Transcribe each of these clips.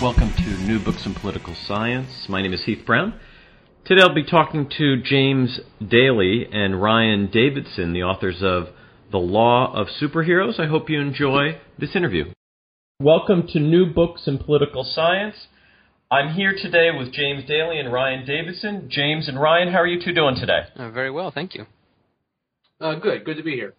Welcome to New Books in Political Science. My name is Heath Brown. Today I'll be talking to James Daily and Ryan Davidson, the authors of The Law of Superheroes. I hope you enjoy this interview. Welcome to New Books in Political Science. I'm here today with James Daily and Ryan Davidson. James and Ryan, how are you two doing today? Uh, very well, thank you. Uh, good, good to be here.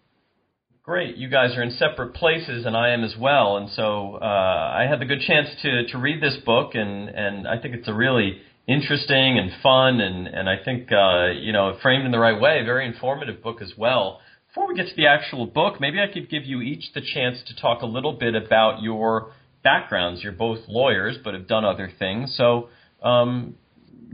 Great. You guys are in separate places, and I am as well. And so uh, I had the good chance to to read this book, and and I think it's a really interesting and fun, and and I think uh, you know framed in the right way, very informative book as well. Before we get to the actual book, maybe I could give you each the chance to talk a little bit about your backgrounds. You're both lawyers, but have done other things. So, um,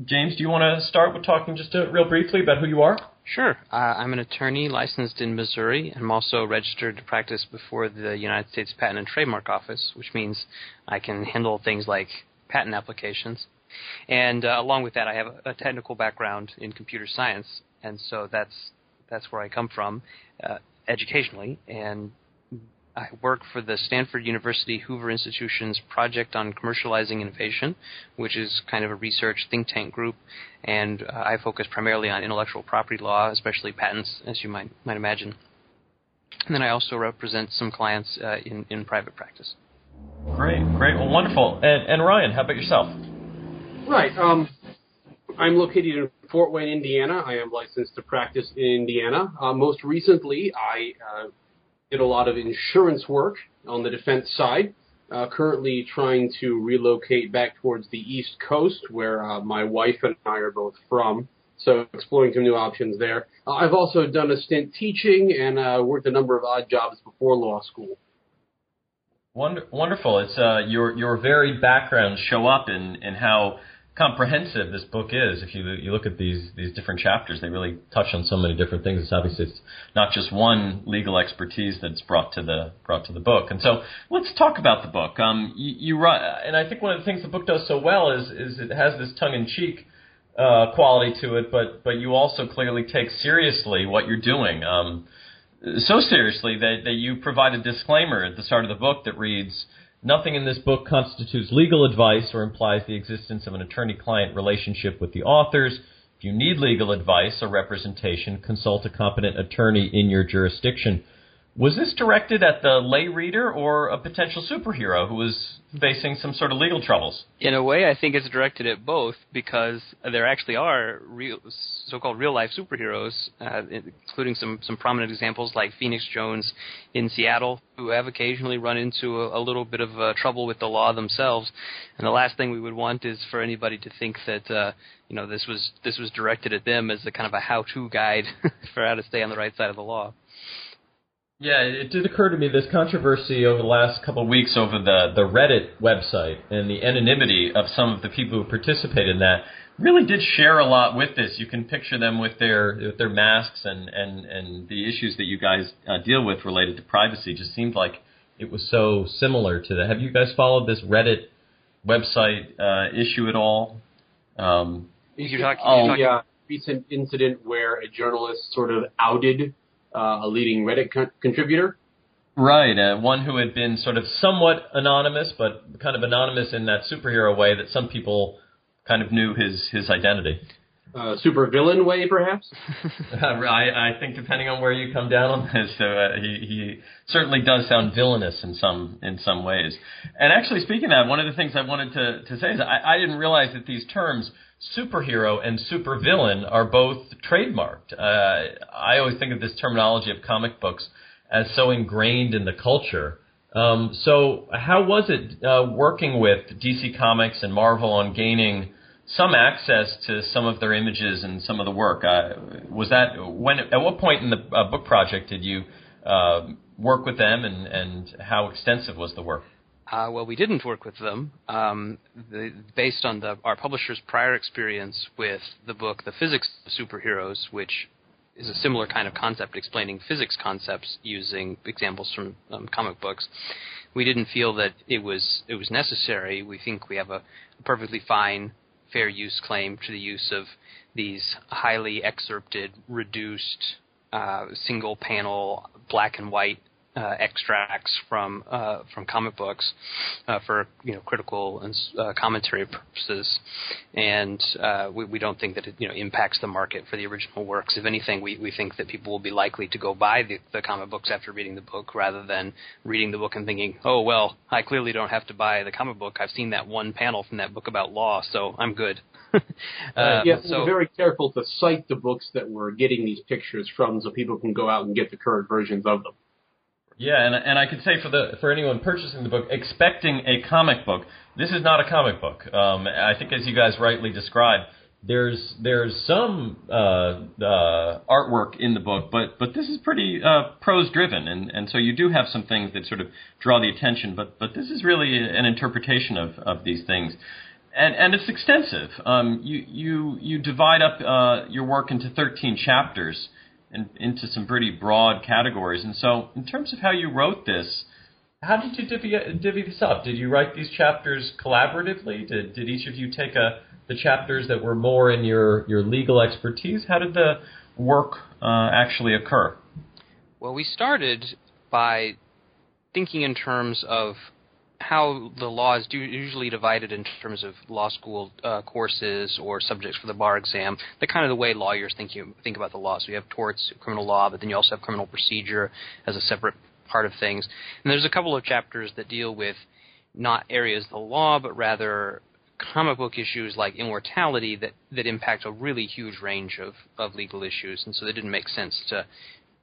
James, do you want to start with talking just a, real briefly about who you are? Sure. Uh, I'm an attorney licensed in Missouri. I'm also registered to practice before the United States Patent and Trademark Office, which means I can handle things like patent applications. And uh, along with that, I have a technical background in computer science, and so that's that's where I come from uh, educationally. And I work for the Stanford University Hoover Institution's Project on Commercializing Innovation, which is kind of a research think tank group, and uh, I focus primarily on intellectual property law, especially patents, as you might might imagine. And then I also represent some clients uh, in in private practice. Great, great, well, wonderful. And, and Ryan, how about yourself? Right. Um, I'm located in Fort Wayne, Indiana. I am licensed to practice in Indiana. Uh, most recently, I uh, did a lot of insurance work on the defense side. Uh, currently trying to relocate back towards the East Coast, where uh, my wife and I are both from. So exploring some new options there. Uh, I've also done a stint teaching and uh, worked a number of odd jobs before law school. Wonder- Wonderful. It's uh, your your varied backgrounds show up in in how comprehensive this book is. If you you look at these these different chapters, they really touch on so many different things. It's obviously it's not just one legal expertise that's brought to the brought to the book. And so let's talk about the book. Um, you, you and I think one of the things the book does so well is is it has this tongue in cheek. Uh, quality to it, but but you also clearly take seriously what you're doing. Um, so seriously that, that you provide a disclaimer at the start of the book that reads, Nothing in this book constitutes legal advice or implies the existence of an attorney client relationship with the authors. If you need legal advice or representation, consult a competent attorney in your jurisdiction. Was this directed at the lay reader or a potential superhero who was facing some sort of legal troubles? In a way, I think it's directed at both because there actually are real, so-called real-life superheroes, uh, including some some prominent examples like Phoenix Jones in Seattle, who have occasionally run into a, a little bit of uh, trouble with the law themselves. And the last thing we would want is for anybody to think that uh, you know this was this was directed at them as a kind of a how-to guide for how to stay on the right side of the law. Yeah, it did occur to me this controversy over the last couple of weeks over the, the Reddit website and the anonymity of some of the people who participated in that really did share a lot with this. You can picture them with their with their masks and and and the issues that you guys uh, deal with related to privacy. Just seemed like it was so similar to that. Have you guys followed this Reddit website uh, issue at all? Um, you're talking, oh, you're talking- yeah, recent incident where a journalist sort of outed uh, a leading Reddit con- contributor. Right, uh, one who had been sort of somewhat anonymous, but kind of anonymous in that superhero way that some people kind of knew his his identity. Uh, super villain way, perhaps. I, I think depending on where you come down on this, so, uh, he he certainly does sound villainous in some in some ways. And actually, speaking of that, one of the things I wanted to to say is I, I didn't realize that these terms superhero and supervillain are both trademarked. Uh, I always think of this terminology of comic books as so ingrained in the culture. Um, so, how was it uh, working with DC Comics and Marvel on gaining some access to some of their images and some of the work? Uh, was that when? At what point in the uh, book project did you uh, work with them, and, and how extensive was the work? Uh, well, we didn't work with them. Um, the, based on the, our publisher's prior experience with the book The Physics of Superheroes, which is a similar kind of concept explaining physics concepts using examples from um, comic books, we didn't feel that it was it was necessary. We think we have a, a perfectly fine fair use claim to the use of these highly excerpted, reduced, uh, single panel, black and white uh, extracts from uh, from comic books uh, for you know critical and uh, commentary purposes, and uh, we, we don't think that it you know impacts the market for the original works. If anything, we, we think that people will be likely to go buy the, the comic books after reading the book rather than reading the book and thinking, oh well, I clearly don't have to buy the comic book. I've seen that one panel from that book about law, so I'm good. uh, yes, so, we're very careful to cite the books that we're getting these pictures from, so people can go out and get the current versions of them. Yeah, and and I could say for the for anyone purchasing the book, expecting a comic book, this is not a comic book. Um, I think, as you guys rightly described, there's there's some uh, uh, artwork in the book, but but this is pretty uh, prose driven, and and so you do have some things that sort of draw the attention, but but this is really an interpretation of of these things. And, and it's extensive. Um, you, you, you divide up uh, your work into 13 chapters, in, into some pretty broad categories. And so, in terms of how you wrote this, how did you divvy, divvy this up? Did you write these chapters collaboratively? Did, did each of you take a, the chapters that were more in your, your legal expertise? How did the work uh, actually occur? Well, we started by thinking in terms of how the law is usually divided in terms of law school uh, courses or subjects for the bar exam, the kind of the way lawyers think you think about the law. So you have torts, criminal law, but then you also have criminal procedure as a separate part of things. And there's a couple of chapters that deal with not areas of the law, but rather comic book issues like immortality that, that impact a really huge range of, of legal issues. And so it didn't make sense to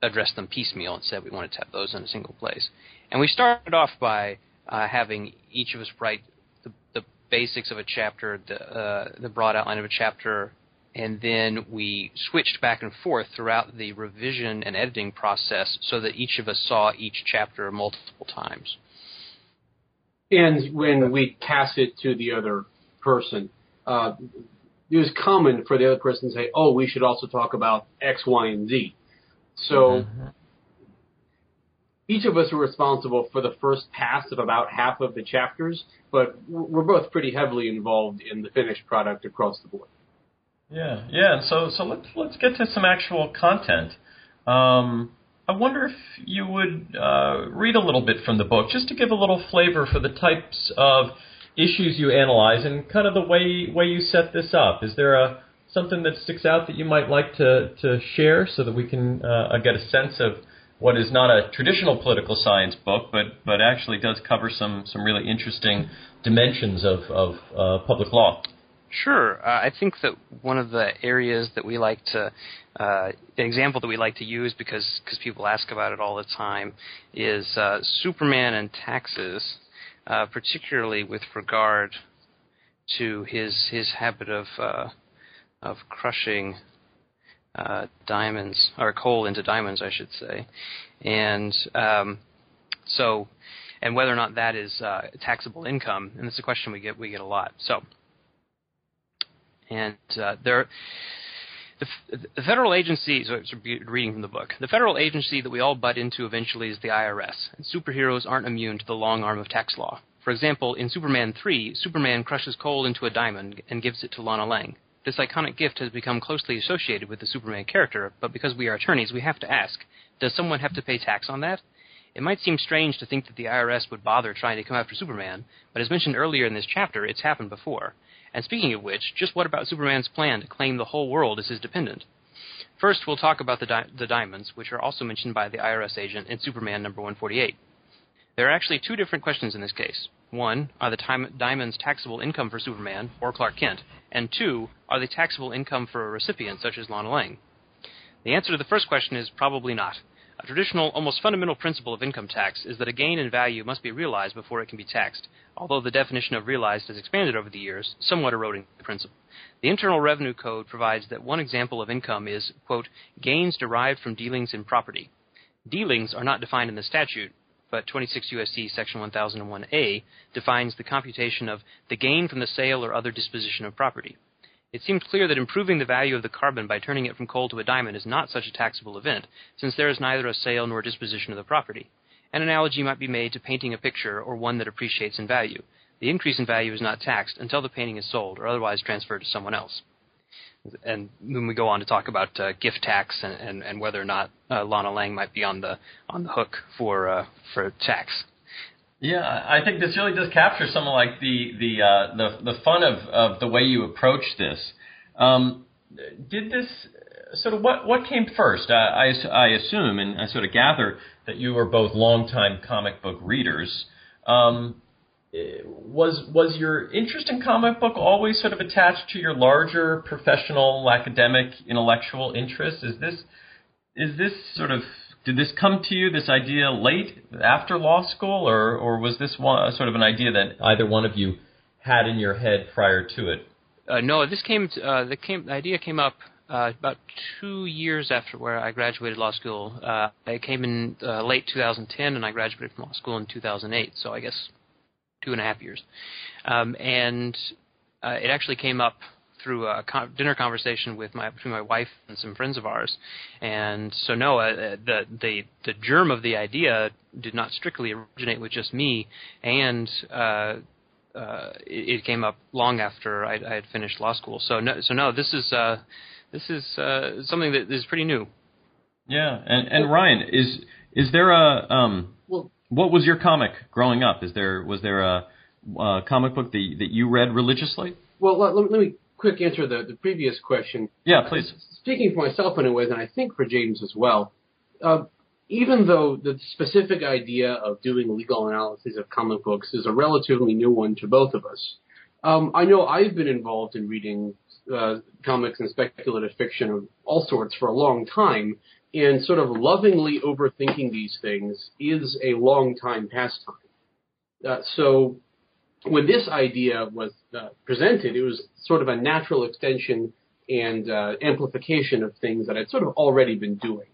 address them piecemeal. Instead, we wanted to have those in a single place. And we started off by uh, having each of us write the, the basics of a chapter, the, uh, the broad outline of a chapter, and then we switched back and forth throughout the revision and editing process so that each of us saw each chapter multiple times. And when we pass it to the other person, uh, it was common for the other person to say, "Oh, we should also talk about X, Y, and Z." So mm-hmm each of us are responsible for the first pass of about half of the chapters, but we're both pretty heavily involved in the finished product across the board. Yeah, yeah. So, so let's let's get to some actual content. Um, I wonder if you would uh, read a little bit from the book, just to give a little flavor for the types of issues you analyze and kind of the way way you set this up. Is there a something that sticks out that you might like to to share so that we can uh, get a sense of what is not a traditional political science book, but but actually does cover some some really interesting dimensions of of uh, public law. Sure, uh, I think that one of the areas that we like to, uh, an example that we like to use because because people ask about it all the time, is uh, Superman and taxes, uh, particularly with regard to his his habit of uh, of crushing uh, diamonds or coal into diamonds, I should say, and um, so and whether or not that is uh, taxable income, and it's a question we get we get a lot. So, and uh, there. The, the federal agency, so it's reading from the book, the federal agency that we all butt into eventually is the IRS, and superheroes aren't immune to the long arm of tax law. For example, in Superman 3, Superman crushes coal into a diamond and gives it to Lana Lang. This iconic gift has become closely associated with the Superman character, but because we are attorneys, we have to ask does someone have to pay tax on that? It might seem strange to think that the IRS would bother trying to come after Superman, but as mentioned earlier in this chapter, it's happened before. And speaking of which, just what about Superman's plan to claim the whole world as his dependent? First, we'll talk about the, di- the diamonds, which are also mentioned by the IRS agent in Superman number 148. There are actually two different questions in this case. One, are the time- diamonds taxable income for Superman or Clark Kent? And two, are they taxable income for a recipient such as Lana Lang? The answer to the first question is probably not. A traditional, almost fundamental principle of income tax is that a gain in value must be realized before it can be taxed, although the definition of realized has expanded over the years, somewhat eroding the principle. The Internal Revenue Code provides that one example of income is, quote, gains derived from dealings in property. Dealings are not defined in the statute, but 26 U.S.C. Section 1001A defines the computation of the gain from the sale or other disposition of property. It seems clear that improving the value of the carbon by turning it from coal to a diamond is not such a taxable event, since there is neither a sale nor a disposition of the property. An analogy might be made to painting a picture or one that appreciates in value. The increase in value is not taxed until the painting is sold or otherwise transferred to someone else. And then we go on to talk about uh, gift tax and, and, and, whether or not uh, Lana Lang might be on the on the hook for uh, for tax. Yeah, I think this really does capture some of like the the uh, the the fun of of the way you approach this. Um, did this sort of what what came first? I, I, I assume and I sort of gather that you were both longtime comic book readers. Um, was was your interest in comic book always sort of attached to your larger professional, academic, intellectual interests? Is this is this sort of did this come to you this idea late after law school, or or was this one, sort of an idea that either one of you had in your head prior to it? Uh, no, this came. Uh, the came the idea came up uh, about two years after where I graduated law school. Uh, it came in uh, late 2010, and I graduated from law school in 2008. So I guess two and a half years. Um, and uh, it actually came up through a con- dinner conversation with my between my wife and some friends of ours, and so no, uh, the the the germ of the idea did not strictly originate with just me, and uh, uh, it, it came up long after I, I had finished law school. So no, so no, this is uh, this is uh, something that is pretty new. Yeah, and and Ryan, is is there a um, what was your comic growing up? Is there was there a, a comic book that that you read religiously? Well, let, let me quick answer the, the previous question. Yeah, please. Speaking for myself, anyways, and I think for James as well, uh, even though the specific idea of doing legal analysis of comic books is a relatively new one to both of us, um, I know I've been involved in reading uh, comics and speculative fiction of all sorts for a long time, and sort of lovingly overthinking these things is a long time pastime. Uh, so when this idea was uh, presented, it was sort of a natural extension and uh, amplification of things that I'd sort of already been doing.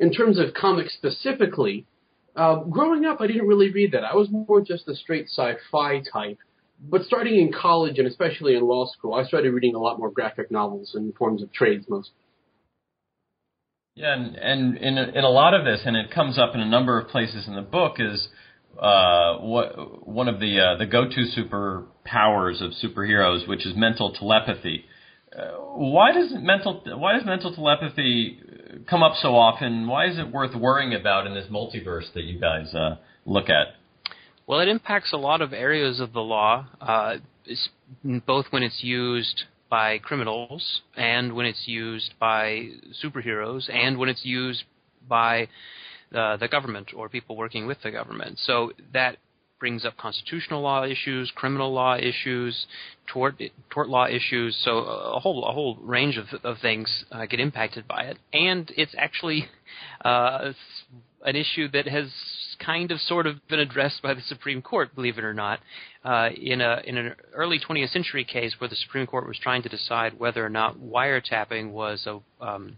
In terms of comics specifically, uh, growing up, I didn't really read that. I was more just a straight sci-fi type. But starting in college and especially in law school, I started reading a lot more graphic novels and forms of trades mostly. Yeah, and, and in, a, in a lot of this, and it comes up in a number of places in the book, is uh, what one of the uh, the go-to superpowers of superheroes, which is mental telepathy. Uh, why does mental why does mental telepathy come up so often? Why is it worth worrying about in this multiverse that you guys uh, look at? Well, it impacts a lot of areas of the law, uh, both when it's used by criminals and when it's used by superheroes and when it's used by uh, the government or people working with the government. So that brings up constitutional law issues, criminal law issues, tort tort law issues. So a whole a whole range of of things uh, get impacted by it, and it's actually uh, an issue that has kind of sort of been addressed by the Supreme Court, believe it or not, uh, in a in an early 20th century case where the Supreme Court was trying to decide whether or not wiretapping was a um,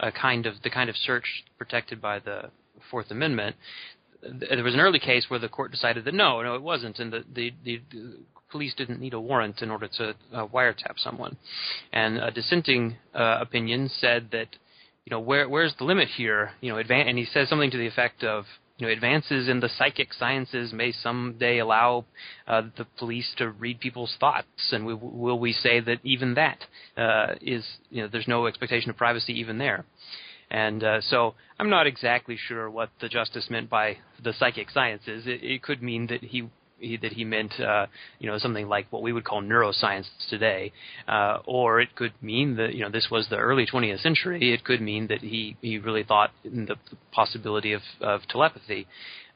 a kind of the kind of search protected by the Fourth Amendment. There was an early case where the court decided that no, no, it wasn't, and the the, the, police didn't need a warrant in order to uh, wiretap someone. And a dissenting uh, opinion said that you know where where's the limit here? You know, advan- and he says something to the effect of you know, advances in the psychic sciences may someday allow uh, the police to read people's thoughts, and we, will we say that even that uh, is, you know, there's no expectation of privacy even there? And uh, so I'm not exactly sure what the justice meant by the psychic sciences. It, it could mean that he he, that he meant, uh, you know, something like what we would call neuroscience today, uh, or it could mean that you know this was the early 20th century. It could mean that he he really thought in the possibility of of telepathy,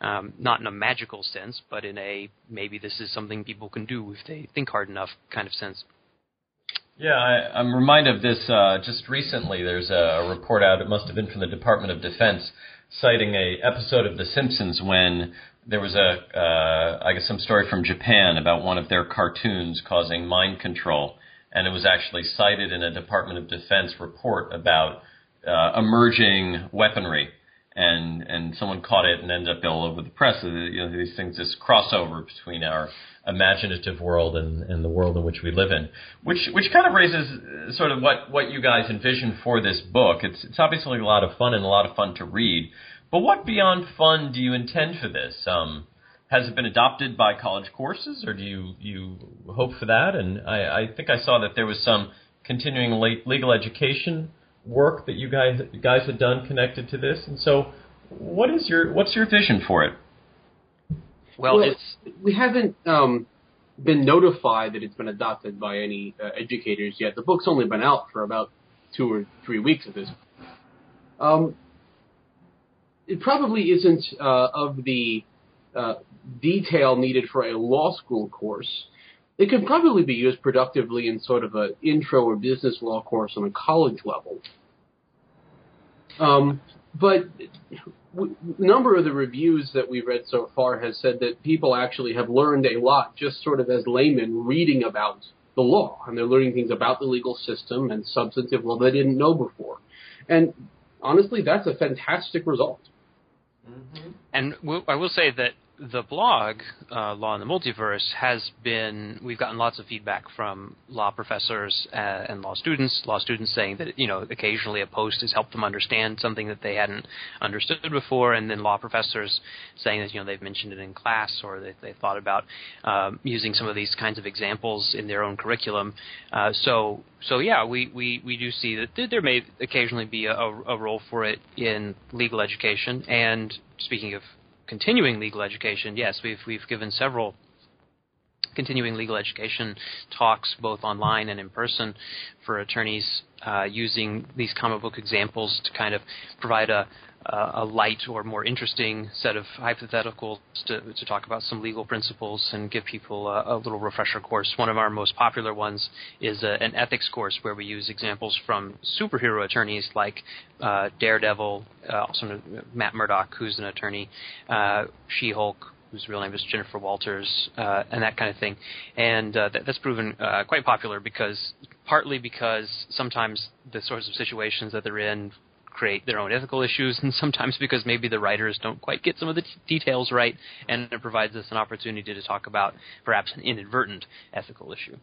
um, not in a magical sense, but in a maybe this is something people can do if they think hard enough kind of sense. Yeah, I, I'm reminded of this uh, just recently. There's a report out. It must have been from the Department of Defense, citing a episode of The Simpsons when there was a, uh, I guess, some story from Japan about one of their cartoons causing mind control, and it was actually cited in a Department of Defense report about uh, emerging weaponry. and and someone caught it and ended up all over the press. You know, these things, this crossover between our imaginative world and, and the world in which we live in, which which kind of raises sort of what what you guys envision for this book. It's it's obviously a lot of fun and a lot of fun to read, but what beyond fun do you intend for this? Um, has it been adopted by college courses, or do you you hope for that? And I, I think I saw that there was some continuing legal education work that you guys guys had done connected to this. And so, what is your what's your vision for it? Well, well we haven't um, been notified that it's been adopted by any uh, educators yet. The book's only been out for about two or three weeks at this. Um, it probably isn't uh, of the uh, detail needed for a law school course. It could probably be used productively in sort of an intro or business law course on a college level. Um, but a number of the reviews that we've read so far has said that people actually have learned a lot just sort of as laymen reading about the law and they're learning things about the legal system and substantive law they didn't know before and honestly that's a fantastic result mm-hmm. and I will say that the blog, uh, Law in the Multiverse, has been, we've gotten lots of feedback from law professors uh, and law students. Law students saying that, you know, occasionally a post has helped them understand something that they hadn't understood before, and then law professors saying that, you know, they've mentioned it in class or they, they thought about um, using some of these kinds of examples in their own curriculum. Uh, so, so yeah, we, we, we do see that there may occasionally be a, a role for it in legal education. And speaking of continuing legal education, yes, we've we've given several continuing legal education talks, both online and in person, for attorneys uh, using these comic book examples to kind of provide a, a light or more interesting set of hypotheticals to, to talk about some legal principles and give people a, a little refresher course. One of our most popular ones is a, an ethics course where we use examples from superhero attorneys like uh, Daredevil, uh, also Matt Murdock, who's an attorney, uh, She-Hulk, whose real name is Jennifer Walters, uh, and that kind of thing. And uh, that, that's proven uh, quite popular because partly because sometimes the sorts of situations that they're in create their own ethical issues, and sometimes because maybe the writers don't quite get some of the t- details right, and it provides us an opportunity to talk about perhaps an inadvertent ethical issue.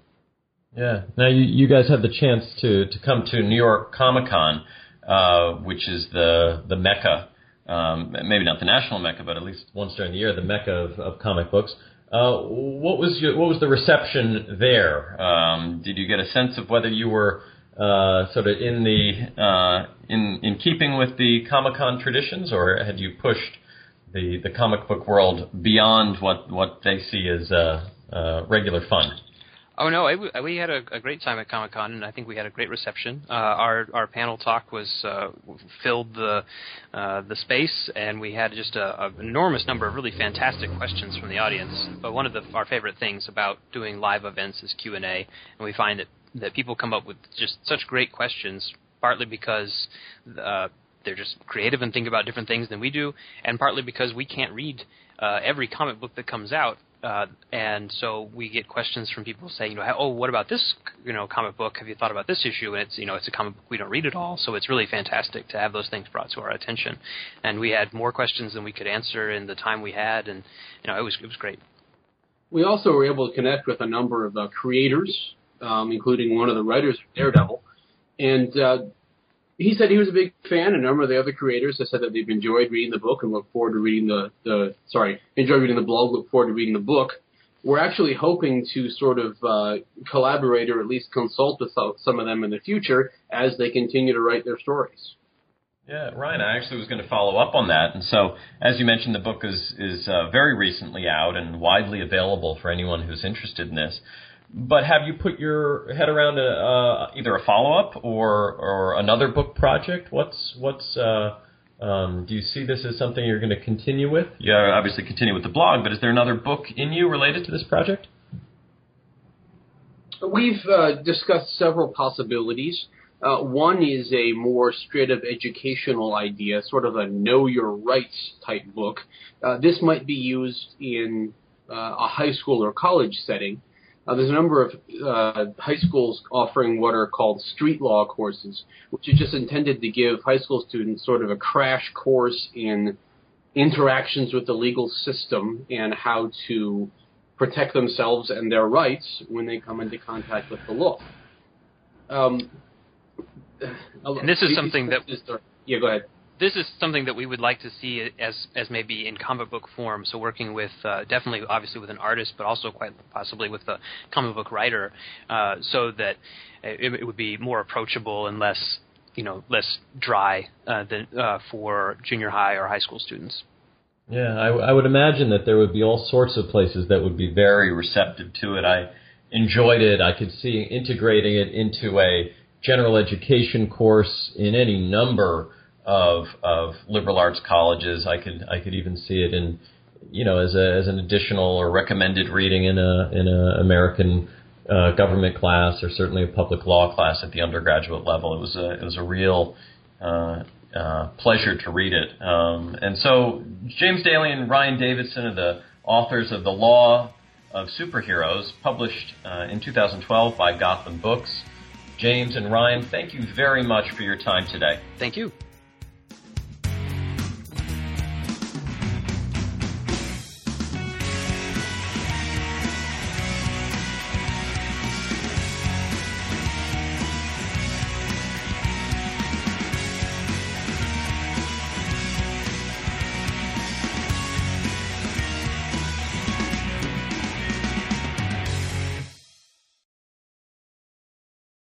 Yeah. Now you, you guys had the chance to to come to New York Comic Con, uh, which is the the mecca um, maybe not the national mecca, but at least once during the year, the mecca of, of comic books. Uh, what was your, what was the reception there? Um, did you get a sense of whether you were uh, sort of in the uh, in in keeping with the Comic Con traditions, or had you pushed the the comic book world beyond what what they see as uh, uh, regular fun? Oh no, we had a, a great time at Comic Con, and I think we had a great reception. Uh, our our panel talk was uh, filled the uh, the space, and we had just a enormous number of really fantastic questions from the audience. But one of the, our favorite things about doing live events is Q and A, and we find that that people come up with just such great questions, partly because. Uh, they're just creative and think about different things than we do, and partly because we can't read uh, every comic book that comes out uh, and so we get questions from people saying, you know, oh, what about this, you know, comic book? Have you thought about this issue? And it's, you know, it's a comic book we don't read at all, so it's really fantastic to have those things brought to our attention. And we had more questions than we could answer in the time we had, and you know, it was it was great. We also were able to connect with a number of uh, creators, um, including one of the writers of Daredevil, and uh, he said he was a big fan. A number of the other creators have said that they've enjoyed reading the book and look forward to reading the, the sorry, enjoyed reading the blog, look forward to reading the book. We're actually hoping to sort of uh, collaborate or at least consult with some of them in the future as they continue to write their stories. Yeah, Ryan, I actually was going to follow up on that. And so, as you mentioned, the book is is uh, very recently out and widely available for anyone who's interested in this. But have you put your head around a, uh, either a follow up or or another book project? What's what's uh, um, do you see this as something you're going to continue with? Yeah, obviously continue with the blog, but is there another book in you related to this project? We've uh, discussed several possibilities. Uh, one is a more straight up educational idea, sort of a know your rights type book. Uh, this might be used in uh, a high school or college setting Uh, there's a number of uh, high schools offering what are called street law courses, which are just intended to give high school students sort of a crash course in interactions with the legal system and how to protect themselves and their rights when they come into contact with the law. Um, and this is something that yeah, go ahead this is something that we would like to see as as maybe in comic book form. So working with uh, definitely, obviously, with an artist, but also quite possibly with a comic book writer, uh, so that it, it, would be more approachable and less, you know, less dry uh, than uh, for junior high or high school students. Yeah, I, I would imagine that there would be all sorts of places that would be very receptive to it. I enjoyed it. I could see integrating it into a general education course in any number of of liberal arts colleges. I could I could even see it in you know as a as an additional or recommended reading in a in a American uh, government class or certainly a public law class at the undergraduate level. It was a it was a real uh, uh, pleasure to read it. Um, and so James Daily and Ryan Davidson are the authors of the Law of Superheroes, published uh, in 2012 by Gotham Books. James and Ryan, thank you very much for your time today. Thank you.